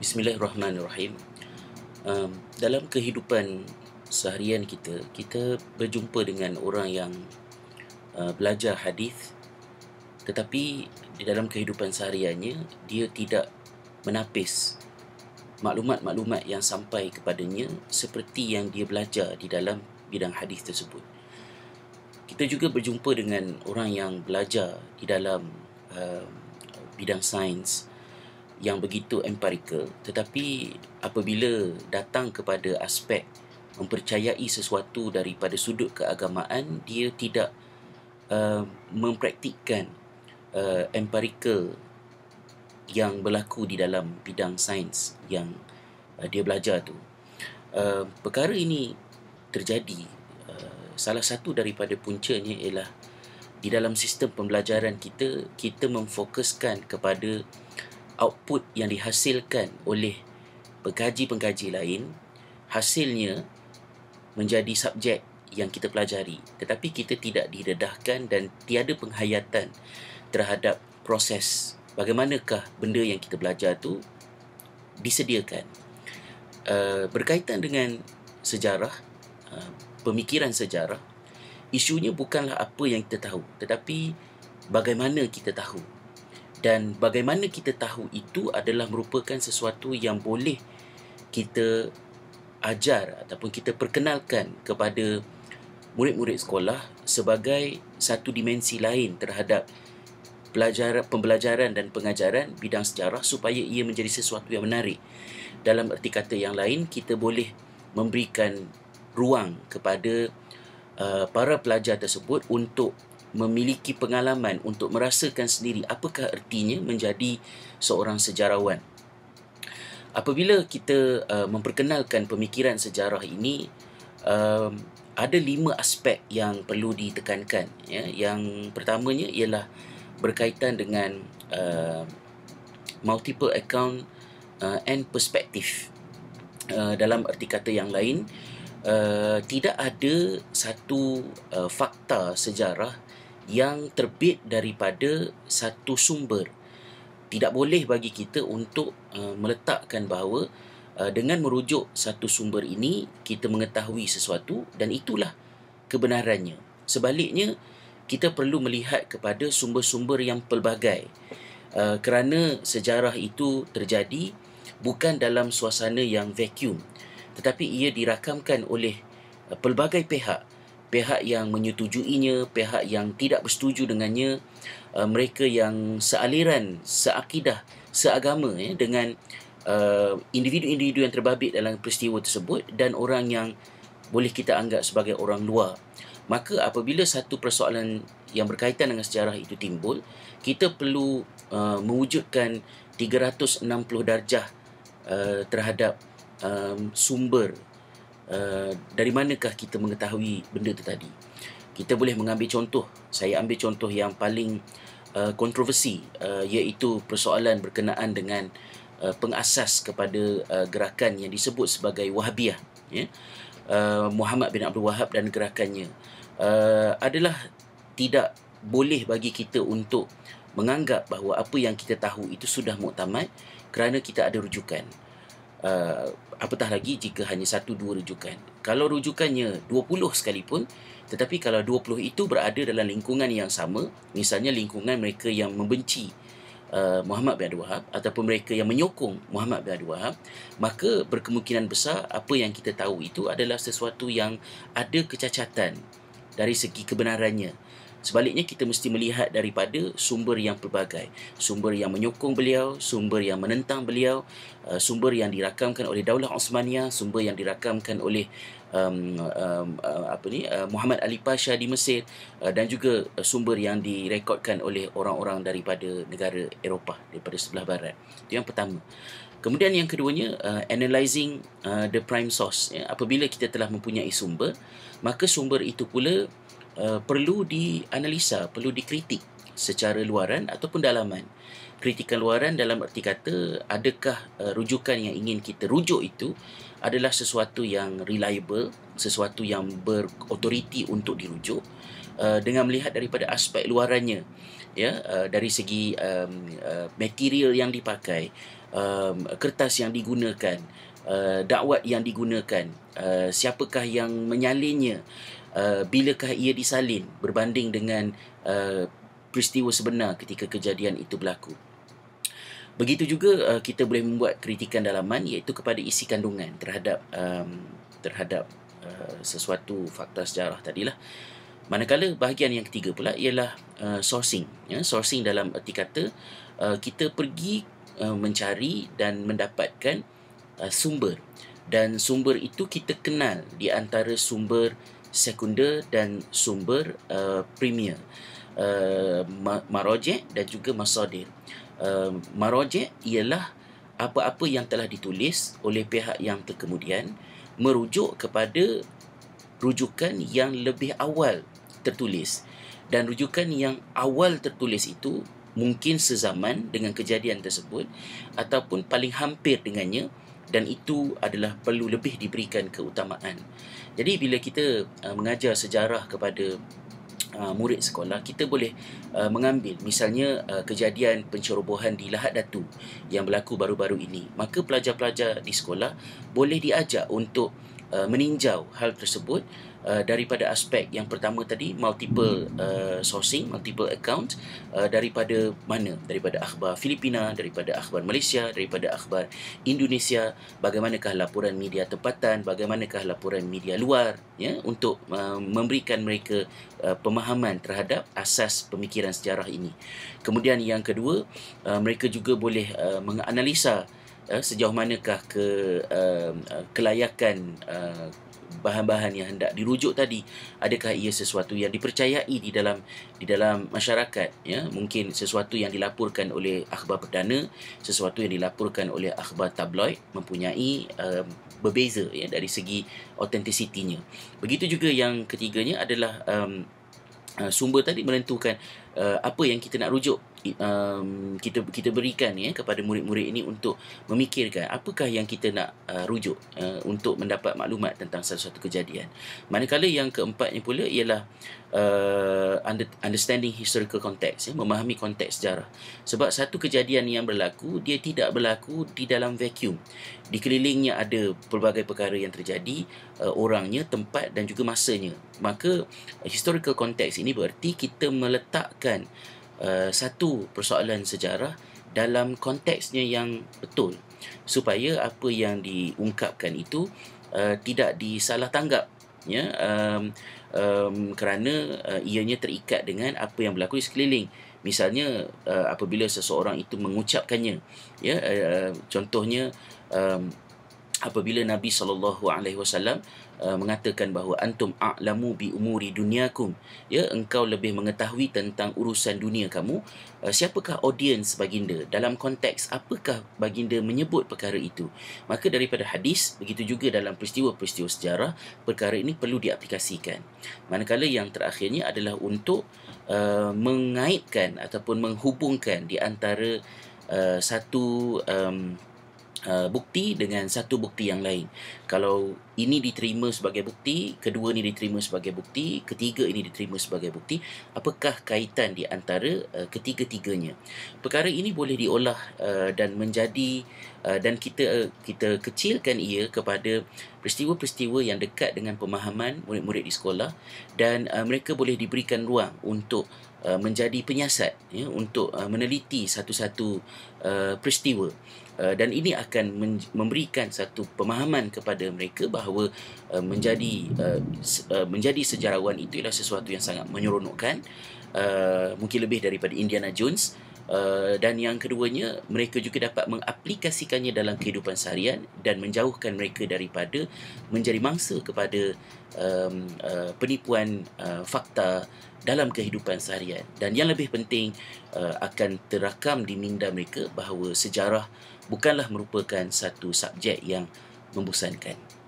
Bismillahirrahmanirrahim. Um, dalam kehidupan seharian kita, kita berjumpa dengan orang yang uh, belajar hadis tetapi di dalam kehidupan sehariannya dia tidak menapis maklumat-maklumat yang sampai kepadanya seperti yang dia belajar di dalam bidang hadis tersebut. Kita juga berjumpa dengan orang yang belajar di dalam uh, bidang sains yang begitu empirical. Tetapi apabila datang kepada aspek mempercayai sesuatu daripada sudut keagamaan dia tidak uh, mempraktikkan uh, empirical yang berlaku di dalam bidang sains yang uh, dia belajar tu. Uh, perkara ini terjadi uh, salah satu daripada puncanya ialah di dalam sistem pembelajaran kita kita memfokuskan kepada output yang dihasilkan oleh pengkaji-pengkaji lain hasilnya menjadi subjek yang kita pelajari. Tetapi kita tidak didedahkan dan tiada penghayatan terhadap proses. Bagaimanakah benda yang kita belajar tu disediakan? Uh, berkaitan dengan sejarah uh, pemikiran sejarah isunya bukanlah apa yang kita tahu. Tetapi bagaimana kita tahu dan bagaimana kita tahu itu adalah merupakan sesuatu yang boleh kita ajar ataupun kita perkenalkan kepada murid-murid sekolah sebagai satu dimensi lain terhadap pelajaran pembelajaran dan pengajaran bidang sejarah supaya ia menjadi sesuatu yang menarik. Dalam erti kata yang lain kita boleh memberikan ruang kepada uh, para pelajar tersebut untuk memiliki pengalaman untuk merasakan sendiri apakah ertinya menjadi seorang sejarawan. Apabila kita uh, memperkenalkan pemikiran sejarah ini, uh, ada lima aspek yang perlu ditekankan. Ya. Yang pertamanya ialah berkaitan dengan uh, multiple account uh, and perspective. Uh, dalam erti kata yang lain, uh, tidak ada satu uh, fakta sejarah yang terbit daripada satu sumber. Tidak boleh bagi kita untuk uh, meletakkan bahawa uh, dengan merujuk satu sumber ini kita mengetahui sesuatu dan itulah kebenarannya. Sebaliknya kita perlu melihat kepada sumber-sumber yang pelbagai. Uh, kerana sejarah itu terjadi bukan dalam suasana yang vacuum tetapi ia dirakamkan oleh uh, pelbagai pihak pihak yang menyetujuinya, pihak yang tidak bersetuju dengannya, uh, mereka yang sealiran, seakidah, seagama ya, dengan uh, individu-individu yang terbabit dalam peristiwa tersebut dan orang yang boleh kita anggap sebagai orang luar. Maka apabila satu persoalan yang berkaitan dengan sejarah itu timbul, kita perlu uh, mewujudkan 360 darjah uh, terhadap um, sumber Uh, dari manakah kita mengetahui benda itu tadi? Kita boleh mengambil contoh. Saya ambil contoh yang paling uh, kontroversi uh, iaitu persoalan berkenaan dengan uh, pengasas kepada uh, gerakan yang disebut sebagai Wahhabiyah ya. Uh, Muhammad bin Abdul Wahab dan gerakannya. Uh, adalah tidak boleh bagi kita untuk menganggap bahawa apa yang kita tahu itu sudah muktamad kerana kita ada rujukan uh, apatah lagi jika hanya satu dua rujukan. Kalau rujukannya 20 sekalipun, tetapi kalau 20 itu berada dalam lingkungan yang sama, misalnya lingkungan mereka yang membenci uh, Muhammad bin Abdul Wahab ataupun mereka yang menyokong Muhammad bin Abdul Wahab, maka berkemungkinan besar apa yang kita tahu itu adalah sesuatu yang ada kecacatan dari segi kebenarannya. Sebaliknya kita mesti melihat daripada sumber yang pelbagai. Sumber yang menyokong beliau, sumber yang menentang beliau, uh, sumber yang dirakamkan oleh Daulah Osmania, sumber yang dirakamkan oleh um, um, uh, apa ni uh, Muhammad Ali Pasha di Mesir dan juga sumber yang direkodkan oleh orang-orang daripada negara Eropah daripada sebelah barat. Itu yang pertama. Kemudian yang keduanya uh, analyzing uh, the prime source. Ya. Apabila kita telah mempunyai sumber, maka sumber itu pula Uh, perlu dianalisa, perlu dikritik secara luaran ataupun dalaman. Kritikan luaran dalam erti kata adakah uh, rujukan yang ingin kita rujuk itu adalah sesuatu yang reliable, sesuatu yang berautoriti untuk dirujuk uh, dengan melihat daripada aspek luarannya. ya uh, dari segi um, uh, material yang dipakai um, kertas yang digunakan uh, dakwat yang digunakan uh, siapakah yang menyalinnya uh, bilakah ia disalin berbanding dengan uh, peristiwa sebenar ketika kejadian itu berlaku begitu juga uh, kita boleh membuat kritikan dalaman iaitu kepada isi kandungan terhadap um, terhadap uh, sesuatu fakta sejarah tadilah Manakala bahagian yang ketiga pula ialah uh, sourcing. Ya, sourcing dalam erti kata uh, kita pergi uh, mencari dan mendapatkan uh, sumber. Dan sumber itu kita kenal di antara sumber sekunder dan sumber uh, premier. Uh, marojek dan juga masadir. Uh, marojek ialah apa-apa yang telah ditulis oleh pihak yang terkemudian merujuk kepada rujukan yang lebih awal tertulis dan rujukan yang awal tertulis itu mungkin sezaman dengan kejadian tersebut ataupun paling hampir dengannya dan itu adalah perlu lebih diberikan keutamaan. Jadi bila kita uh, mengajar sejarah kepada uh, murid sekolah, kita boleh uh, mengambil misalnya uh, kejadian pencerobohan di Lahad Datu yang berlaku baru-baru ini. Maka pelajar-pelajar di sekolah boleh diajak untuk uh, meninjau hal tersebut uh, daripada aspek yang pertama tadi multiple uh, sourcing multiple account uh, daripada mana? Daripada akhbar Filipina daripada akhbar Malaysia daripada akhbar Indonesia. Bagaimanakah laporan media tempatan? Bagaimanakah laporan media luar? Ya untuk uh, memberikan mereka uh, pemahaman terhadap asas pemikiran sejarah ini. Kemudian yang kedua uh, mereka juga boleh uh, menganalisa uh, sejauh manakah ke uh, kelayakan uh, bahan-bahan yang hendak dirujuk tadi? Adakah ia sesuatu yang dipercayai di dalam di dalam masyarakat? Ya mungkin sesuatu yang dilaporkan oleh akhbar perdana sesuatu yang dilaporkan oleh akhbar tabloid mempunyai um, berbeza ya dari segi autentisitinya begitu juga yang ketiganya adalah um, uh, sumber tadi menentukan uh, apa yang kita nak rujuk um, kita kita berikan ya kepada murid-murid ini untuk memikirkan apakah yang kita nak uh, rujuk uh, untuk mendapat maklumat tentang satu-satu kejadian. Manakala yang keempatnya pula ialah uh, understanding historical context ya memahami konteks sejarah. Sebab satu kejadian yang berlaku dia tidak berlaku di dalam vacuum. Di kelilingnya ada pelbagai perkara yang terjadi, uh, orangnya, tempat dan juga masanya. Maka historical context ini bererti kita meletakkan uh, satu persoalan sejarah dalam konteksnya yang betul supaya apa yang diungkapkan itu uh, tidak disalah tanggap ya um, um, kerana uh, ianya terikat dengan apa yang berlaku di sekeliling. Misalnya uh, apabila seseorang itu mengucapkannya ya uh, contohnya um, apabila Nabi sallallahu alaihi wasallam Uh, mengatakan bahawa antum a'lamu bi umuri dunyakum ya engkau lebih mengetahui tentang urusan dunia kamu uh, siapakah audiens baginda? Dalam konteks apakah baginda menyebut perkara itu? Maka daripada hadis begitu juga dalam peristiwa-peristiwa sejarah perkara ini perlu diaplikasikan. Manakala yang terakhirnya adalah untuk uh, mengaitkan ataupun menghubungkan di antara uh, satu um, Uh, bukti dengan satu bukti yang lain. Kalau ini diterima sebagai bukti, kedua ini diterima sebagai bukti, ketiga ini diterima sebagai bukti, apakah kaitan di antara uh, ketiga-tiganya? Perkara ini boleh diolah uh, dan menjadi uh, dan kita uh, kita kecilkan ia kepada peristiwa-peristiwa yang dekat dengan pemahaman murid-murid di sekolah dan uh, mereka boleh diberikan ruang untuk uh, menjadi penyiasat ya untuk uh, meneliti satu-satu uh, peristiwa Uh, dan ini akan memberikan satu pemahaman kepada mereka bahawa uh, menjadi uh, menjadi sejarawan itu adalah sesuatu yang sangat menyeronokkan. Mungkin lebih daripada Indiana Jones dan yang keduanya mereka juga dapat mengaplikasikannya dalam kehidupan seharian dan menjauhkan mereka daripada menjadi mangsa kepada um, penipuan fakta dalam kehidupan seharian dan yang lebih penting akan terakam di minda mereka bahawa sejarah bukanlah merupakan satu subjek yang membosankan.